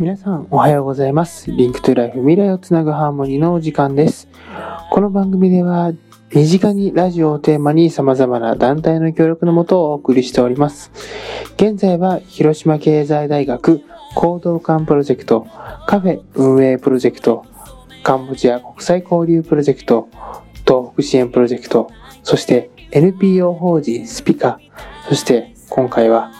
皆さんおはようございます。 Link to Life 未来をつなぐハーモニーのお時間です。この番組では身近にラジオをテーマに様々な団体の協力のもとをお送りしております。現在は広島経済大学興動館プロジェクト、カフェ運営プロジェクト、カンボジア国際交流プロジェクト、東北支援プロジェクト、そして NPO 法人スピカ、そして今回は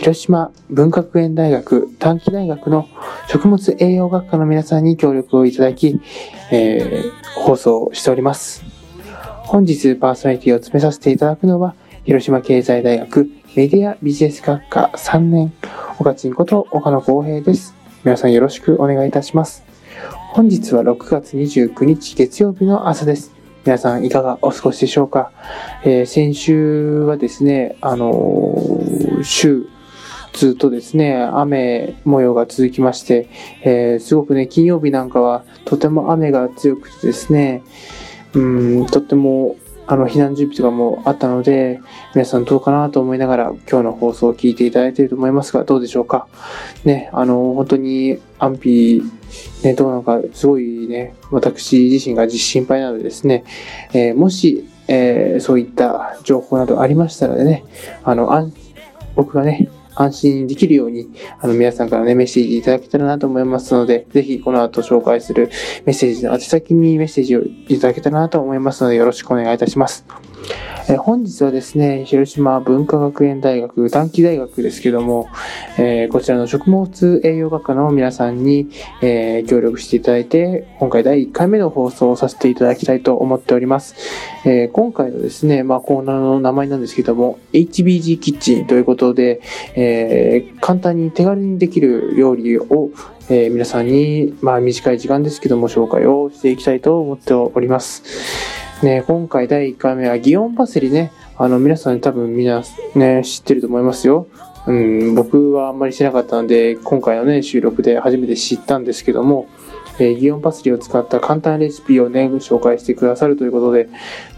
広島文学園大学短期大学の食物栄養学科の皆さんに協力をいただき、えー放送しております。本日パーソナリティを詰めさせていただくのは、広島経済大学メディアビジネス学科3年、岡ちんこと岡野光平です。皆さんよろしくお願いいたします。本日は6月29日月曜日の朝です。皆さんいかがお過ごしでしょうか、えー先週はですね、あのー週、ずっとですね、雨模様が続きまして、えーすごくね、金曜日なんかはとても雨が強くてですね、うん、とっても、あの、避難準備とかもあったので、皆さんどうかなと思いながら今日の放送を聞いていただいていると思いますが、どうでしょうか？ね、あの、本当に安否、ね、どうなのか、すごいね、私自身が心配なのでですね、えーもし、えーそういった情報などありましたらね、あの、僕がね、安心できるように、あの、皆さんからね、メッセージいただけたらなと思いますので、ぜひこの後紹介するメッセージの宛先にメッセージをいただけたらなと思いますので、よろしくお願いいたします。え本日はですね、広島文化学園大学短期大学ですけども、えーこちらの食物栄養学科の皆さんに、えー協力していただいて、今回第1回目の放送をさせていただきたいと思っております。えー今回のですね、まあ、コーナーの名前なんですけども、HBG キッチンということで、え簡単に手軽にできる料理を、え皆さんに、まあ、短い時間ですけども、紹介をしていきたいと思っております。ね、今回第1回目は祇園パセリね、あの、皆さん多分みんなね、知ってると思いますよ。うん、僕はあんまり知らなかったので、今回のね、収録で初めて知ったんですけども、えー、祇園パセリを使った簡単レシピをね、紹介してくださるということで、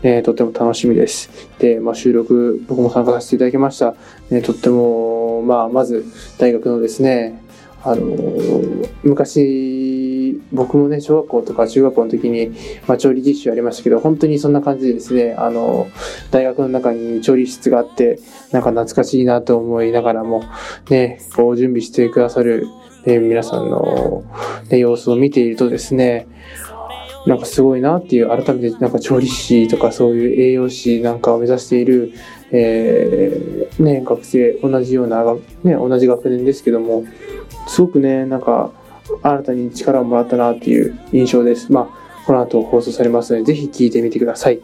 ね、とっても楽しみです。で、まあ、収録、僕も参加させていただきました。ね、とっても、まあ、まず、大学のですね、あの昔、僕もね、小学校とか中学校の時に、まあ、調理実習ありましたけど、本当にそんな感じでですね、あの大学の中に調理室があって、なんか懐かしいなと思いながらも、ね、こう準備してくださる、ね、皆さんの、ね、様子を見ているとですね、なんかすごいなっていう、改めてなんか調理師とかそういう栄養士なんかを目指している、えーね、学生、同じような、ね、同じ学年ですけども、すごくね、なんか、新たに力をもらったなっていう印象です。まあ、この後放送されますので、ぜひ聞いてみてください。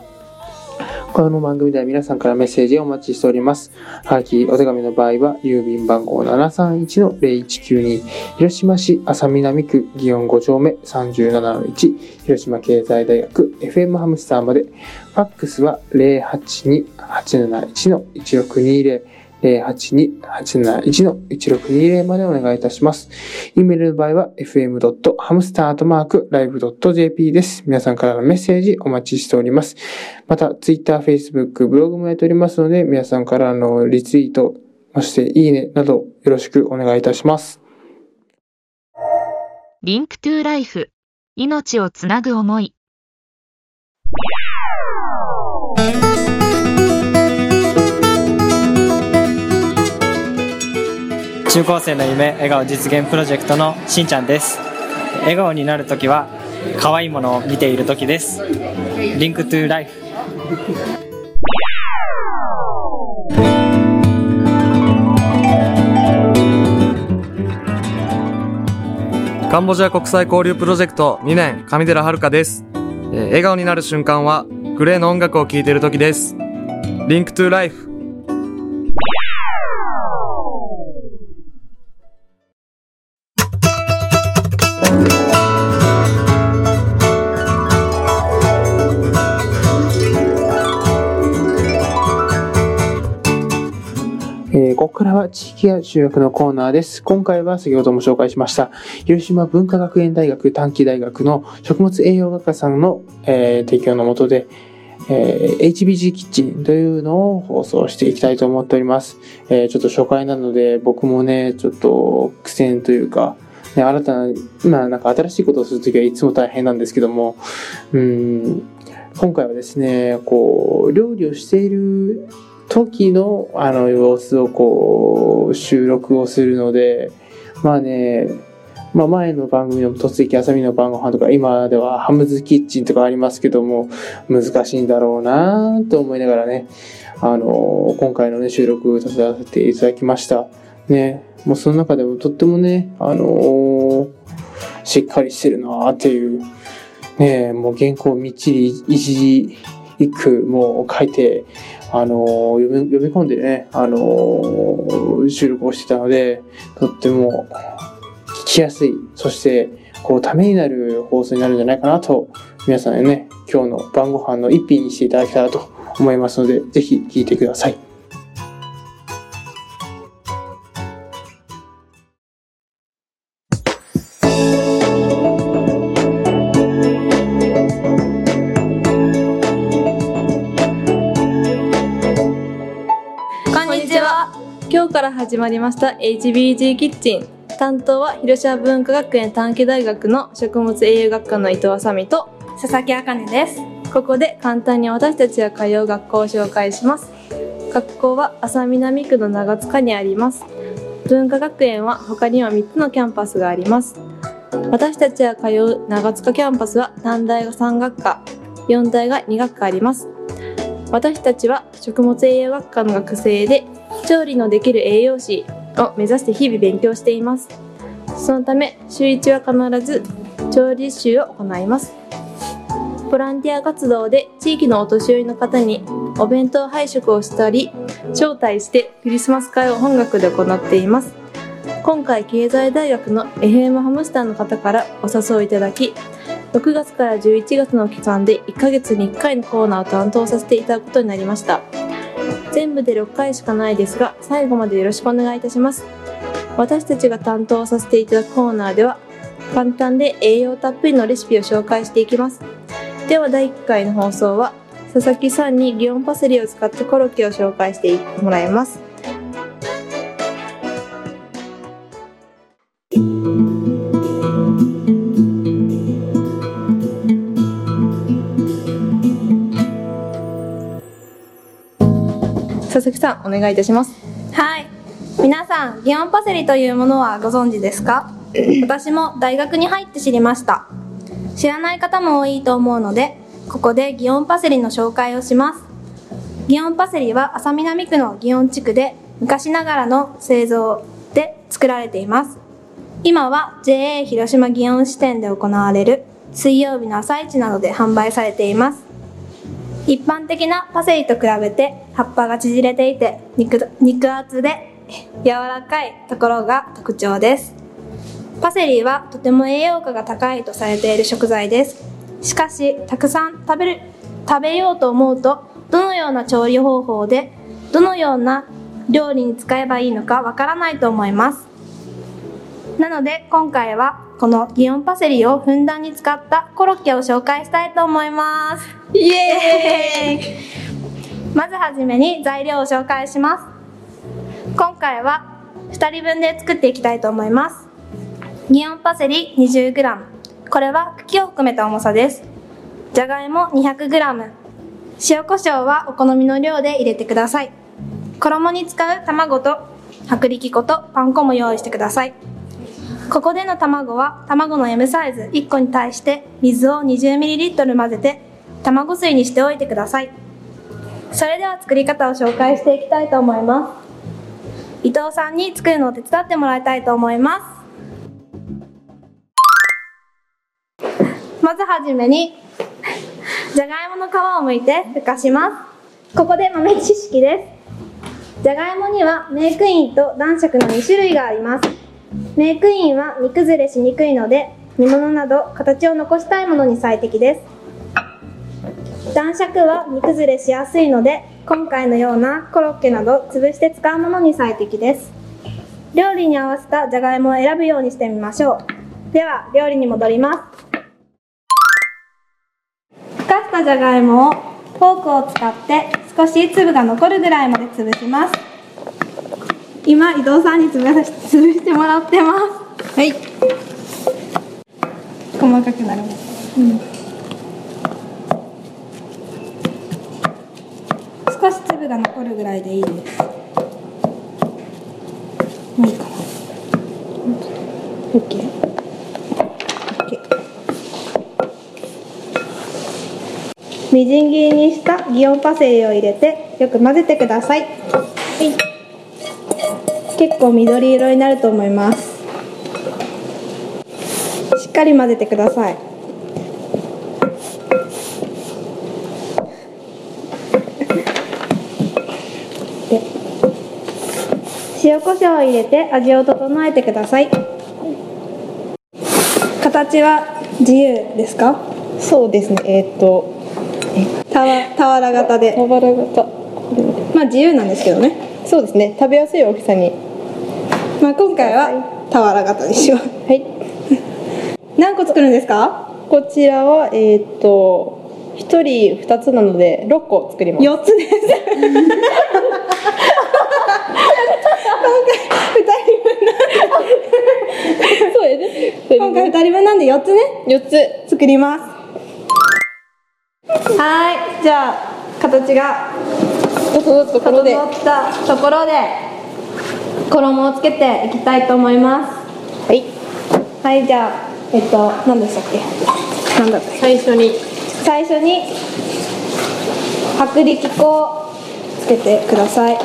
この番組では皆さんからメッセージをお待ちしております。はがき、お手紙の場合は、郵便番号731-0192、広島市浅南区祇園5丁目37-1、広島経済大学 FM ハムスターまで、ファックスは082-871-1620、082-871-1620までお願いいたします。イメールの場合は fm.hamster.live.jp です。皆さんからのメッセージお待ちしております。また、Twitter、Facebook、ブログもやっておりますので、皆さんからのリツイート、そしていいねなどよろしくお願いいたします。リンクトゥライフ。命をつなぐ思い。中高生の夢笑顔実現プロジェクトのしんちゃんです。笑顔になるときは可愛いものを見ているときです。 Link to Life。カンボジア国際交流プロジェクト2年上寺遥です、えー笑顔になる瞬間は GLAY の音楽を聴いている時です。 Link to Life。ここからは地域や集約のコーナーです。今回は先ほども紹介しました、広島文化学園大学短期大学の食物栄養学科さんの、えー提供のもとで、えー HBG キッチンというのを放送していきたいと思っております。えーちょっと初回なので僕もね、ちょっと苦戦というか、ね、新たな、まあなんか新しいことをするときはいつも大変なんですけども、うん、今回はですね、こう、料理をしている時のあの様子をこう、収録をするので、まあね、まあ前の番組の突撃朝見の晩ご飯とか、今ではハムズキッチンとかありますけども、難しいんだろうなと思いながらね、あの、今回のね、収録させていただきました。ね、もうその中でもとってもね、あのしっかりしてるなっていう、ね、もう原稿みっちり一字一句もう書いて、あのー読み、読み込んでね、あの収録をしてたので、とっても聞きやすい、そして、こう、ためになる放送になるんじゃないかなと、皆さんにね、今日の晩ご飯の一品にしていただけたらと思いますので、ぜひ聞いてください。から始まりました HBG キッチン。担当は広島文化学園短期大学の食物栄養学科の伊藤あさみと佐々木あかねです。ここで簡単に私たちが通う学校を紹介します。学校は安佐南区の長束にあります。文化学園は他には3つのキャンパスがあります。私たちが通う長束キャンパスは短大が3学科、4大が2学科あります。私たちは食物栄養学科の学生で調理のできる栄養士を目指して日々勉強しています。そのため週1は必ず調理実習を行います。ボランティア活動で地域のお年寄りの方にお弁当配食をしたり招待してクリスマス会を本学で行っています。今回経済大学の FM ハムスターの方からお誘いいただき6月から11月の期間で1ヶ月に1回のコーナーを担当させていただくことになりました。全部で6回しかないですが最後までよろしくお願いいたします。私たちが担当させていただくコーナーでは簡単で栄養たっぷりのレシピを紹介していきます。では第1回の放送は佐々木さんにギオンパセリを使ったコロッケを紹介してもらいます。佐々木さんお願いいたしますはい。皆さん、ギオンパセリというものはご存知ですか？私も大学に入って知りました。知らない方も多いと思うので、ここでギオンパセリの紹介をします。ギオンパセリは浅南区のギオン地区で昔ながらの製造で作られています。今は JA 広島ギオン支店で行われる水曜日の朝市などで販売されています。一般的なパセリと比べて葉っぱが縮れていて肉肉厚で柔らかいところが特徴です。パセリはとても栄養価が高いとされている食材です。しかしたくさん食べる食べようと思うとどのような調理方法でどのような料理に使えばいいのかわからないと思います。なので今回はこのギオンパセリをふんだんに使ったコロッケを紹介したいと思います。イエーイ。まずはじめに材料を紹介します。今回は2人分で作っていきたいと思います。ギオンパセリ 20g これは茎を含めた重さです。じゃがいも 200g 塩コショウはお好みの量で入れてください。衣に使う卵と薄力粉とパン粉も用意してくださいここでの卵は卵の M サイズ1個に対して水を 20ml 混ぜて卵水にしておいてください。それでは作り方を紹介していきたいと思います。伊藤さんに作るのを手伝ってもらいたいと思います。まずはじめにじゃがいもの皮を剥いてふかします。ここで豆知識です。じゃがいもにはメークインと男爵の2種類があります。メークインは煮崩れしにくいので煮物など形を残したいものに最適です。男爵は煮崩れしやすいので今回のようなコロッケなど潰して使うものに最適です。料理に合わせたじゃがいもを選ぶようにしてみましょう。では料理に戻ります。ふかしたじゃがいもをフォークを使って少し粒が残るぐらいまで潰します。今伊藤さんに潰さし潰してもらってます。はい。細かくなります、少し粒が残るぐらいでいいです。もういいかな。OK OK みじん切りにしたギオンパセリを入れてよく混ぜてください、はい、結構緑色になると思います。しっかり混ぜてください。で塩コショウを入れて味を整えてください。形は自由ですか？そうですね。えーっとたわ俵型で。俵型。まあ自由なんですけどね。そうですね。食べやすい大きさにまあ今回は俵型にしよう。はい。何個作るんですか？こちらはえーっと1人2つなので6個作ります。4つです。今回そうやね今回2人分なんで4つね？4つ。作ります。はい。じゃあ形が整ったところで整ったところで衣をつけていきたいと思います。はい。はいじゃあえっと何でしたっけ？何だった最初に。最初に？薄力粉をつけてください。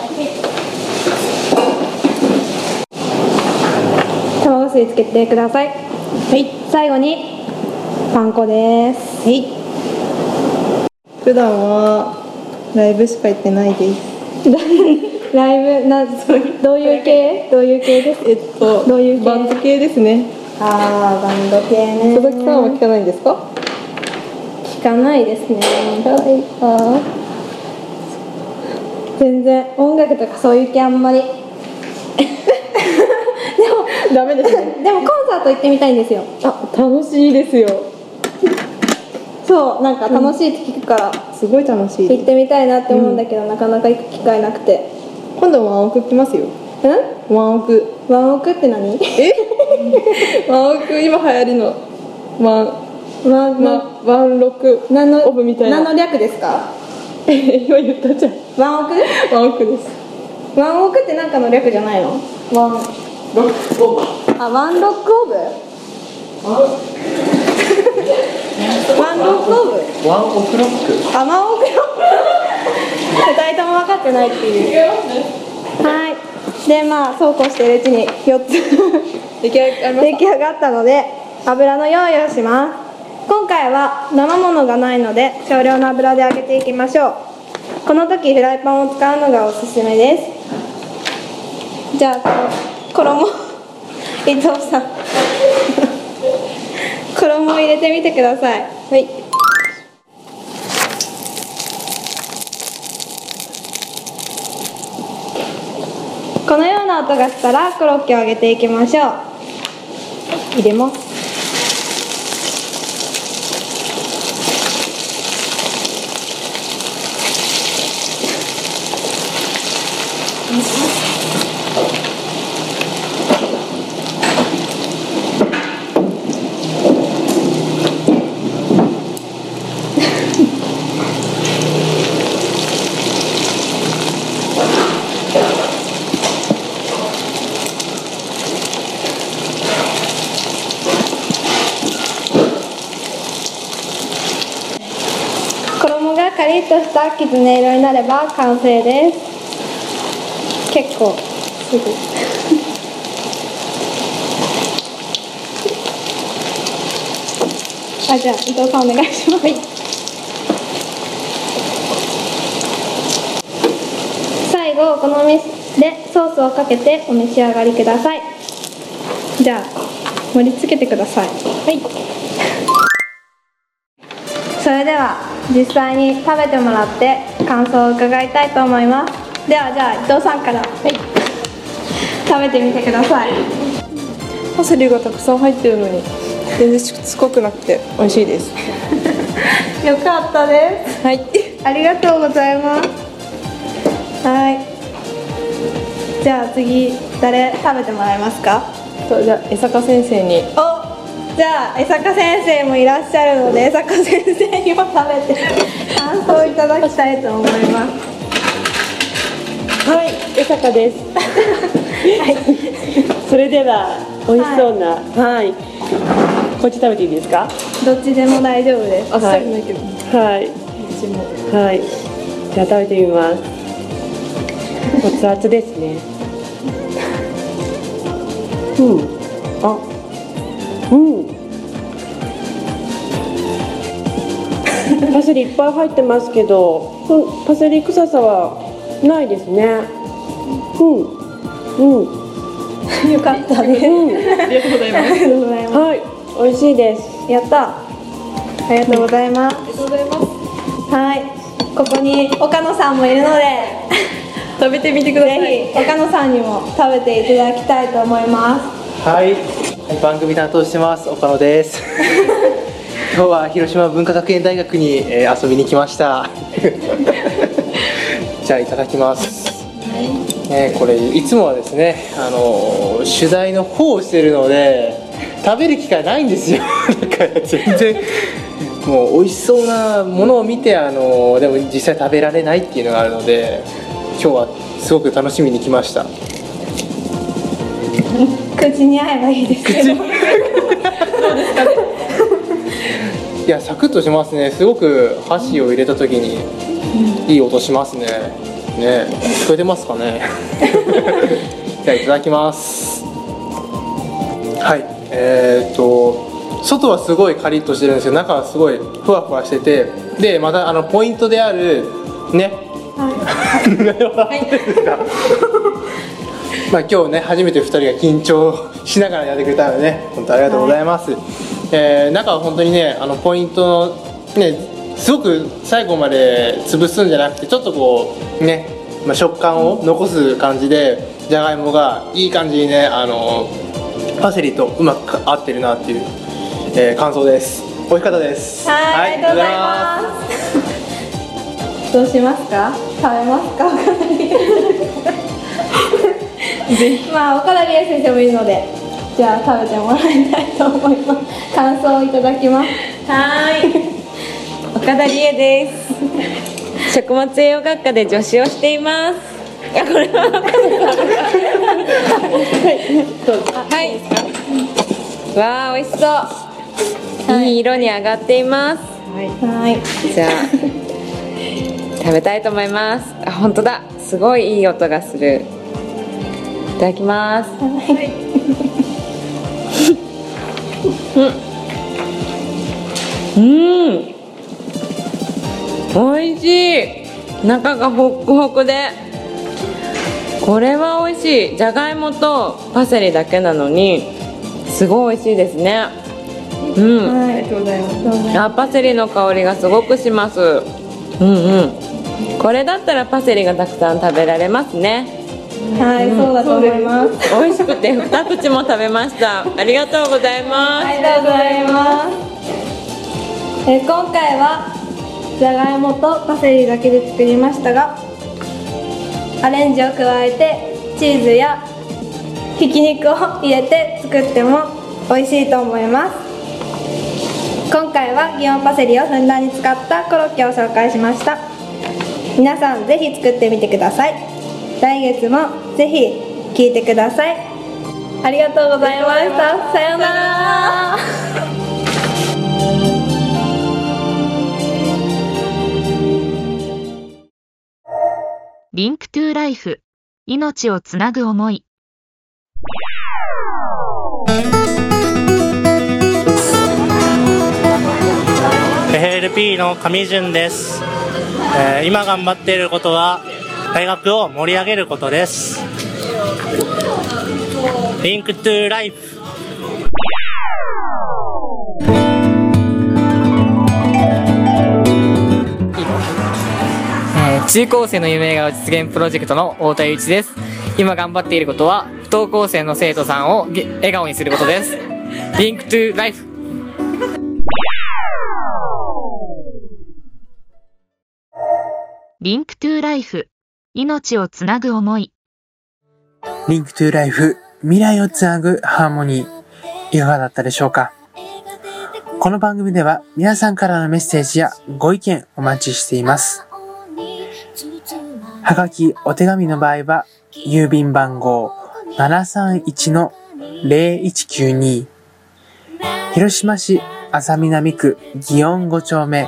卵水つけてください。はい。最後にパン粉です。はい。普段はライブしか行ってないです ライブなどういう系？どういう系です？えっとどういう系？バンド系ですね。あーバンド系ね。佐々木さんは聞かないんですか？聞かないですね。聞かない。か全然音楽とかそういう系あんまり。でもダメですね。でもコンサート行ってみたいんですよ。あ楽しいですよ。そうなんか楽しいって聞くから、すごい楽しい行ってみたいなって思うんだけど、なかなか行く機会なくて今度ワンオク来ますよ。うんワンオク。ワンオクって何？ワンオク今流行りの。ワンワンワワンロク何のオフみたいな。何の略ですか？今言ったじゃん。ワンオク？ワンオクです。ワンオクって何かの略じゃないの？ワンロクオあワンロックオブ？ワン。ロックオブ？ ONE OK ROCK。あワンオクロック二人とも分かってないっていうはいでまあそうこうしているうちに4つ出来上がったので油の用意をします。今回は生ものがないので少量の油で揚げていきましょう。この時フライパンを使うのがおすすめです。じゃあこ衣伊藤さん。衣を入れてみてください。はいこのような音がしたらコロッケを揚げていきましょう。入れます衣がカリッとしたきつね色になれば完成です結構すぐあじゃあ伊藤さんお願いします、最後お好みでソースをかけてお召し上がりください。じゃあ盛り付けてください。はい。それでは。実際に食べてもらって感想を伺いたいと思います。ではじゃあ伊藤さんから。はい。食べてみてください。パセリがたくさん入ってるのに全然しつこくなくて美味しいです。よかったです。はい。ありがとうございます。はい。じゃあ次誰食べてもらえますか？とじゃあ江坂先生に。おじゃあ江坂先生もいらっしゃるので江坂先生にも食べて感想をいただきたいと思いますはい、江坂です。それでは美味しそうな、はい、こっち食べていいですか？どっちでも大丈夫ですあっさりないはい、はい。じゃあ食べてみます。熱々ですね。うん、あ、うん。パセリいっぱい入ってますけど、うんパセリ臭さはないですね。うん、うん。よかったですうん。ありがとうございます。はい、美味しいです。す。やった。ありがとうございます。ありがとうございます。はい。ここに岡野さんもいるので。食べてみてください。ぜひ岡野さんにも食べていただきたいと思います。はい、はい、番組担当してます岡野です。今日は広島文化学園大学に、えー遊びに来ました。じゃあいただきます、ね、これいつもはですねあのー取材の方をしてるので食べる機会ないんですよ。だから全然もう美味しそうなものを見てあのーでも実際食べられないっていうのがあるので今日はすごく楽しみに来ました 口に合えばいいですけど。いやサクッとしますね。すごく箸を入れた時にいい音しますね。ね。聞こえてますかね？じゃあいただきます。はい。えー、っと外はすごいカリッとしてるんですけど中はすごいふわふわしててでまたあのポイントであるね。笑ってるんですか？まあ今日ね初めて2人が緊張しながらやってくれたのでね本当ありがとうございます、えー中は本当にねあのポイントのねすごく最後まで潰すんじゃなくてちょっとこうね、まあ、食感を残す感じでじゃがいもがいい感じにねあのパセリとうまく合ってるなっていう、えー感想です美味しかったですはい、ありがとうございます。どうしますか？食べますか？まあ岡田理恵先生もいるので、じゃあ食べてもらいたいと思います。感想をいただきます。はい。岡田理恵です。食物栄養学科で助手をしています。いやこれは。はい。わあ美味しそう。いい色に上がっています。はい。じゃあ食べたいと思います。あ本当だ。すごいいい音がする。いただきます。うん。うん。美味しい。中がホックホクで。これは美味しい。じゃがいもとパセリだけなのに。すごい美味しいですね。うん。ありがとうございますあパセリの香りがすごくしますうんうんこれだったらパセリがたくさん食べられますねはい、そうだと思います。美味しくて二口も食べましたありがとうございますありがとうございます。えー今回はじゃがいもとパセリだけで作りましたが、アレンジを加えてチーズやひき肉を入れて作っても美味しいと思います。今回はギオンパセリをふんだんに使ったコロッケを紹介しました。皆さんぜひ作ってみてください。来月もぜひ聞いてください。ありがとうございました。さようなら。Link to Life 命をつなぐ思い FLP の上順です、えー今頑張っていることは大学を盛り上げることです。 Link to Life。えー中高生の夢が実現プロジェクトの太田祐一です。今頑張っていることは不登校生の生徒さんをげ笑顔にすることです。 Link to Life。リンクトゥーライフ命をつなぐ思い。 Link to Life 未来をつなぐハーモニー、いかがだったでしょうか？この番組では皆さんからのメッセージやご意見お待ちしています。はがき、お手紙の場合は、郵便番号731-0192広島市安佐南区祇園5丁目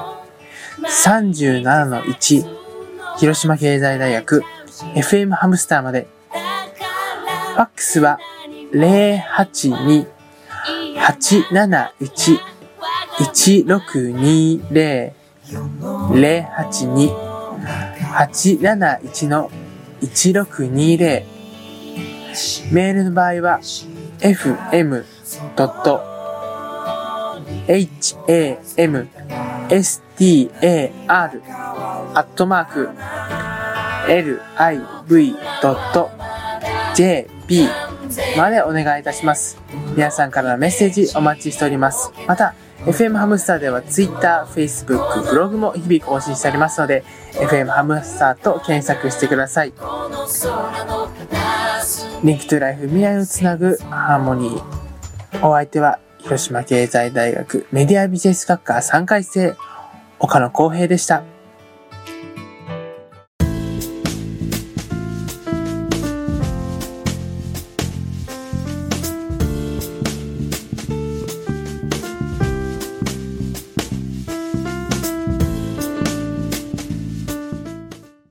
37-1広島経済大学 FM ハムスターまで。ファックスは082-871-1620 082-871-1620メールの場合は fm.ham star, アットマーク liv.jp までお願いいたします。皆さんからのメッセージお待ちしております。また、FM ハムスターでは Twitter、Facebook、ブログも日々更新しておりますので、FM ハムスターと検索してください。 Link to Life 未来をつなぐハーモニー。お相手は広島経済大学メディアビジネス学科3回生岡野光平でした。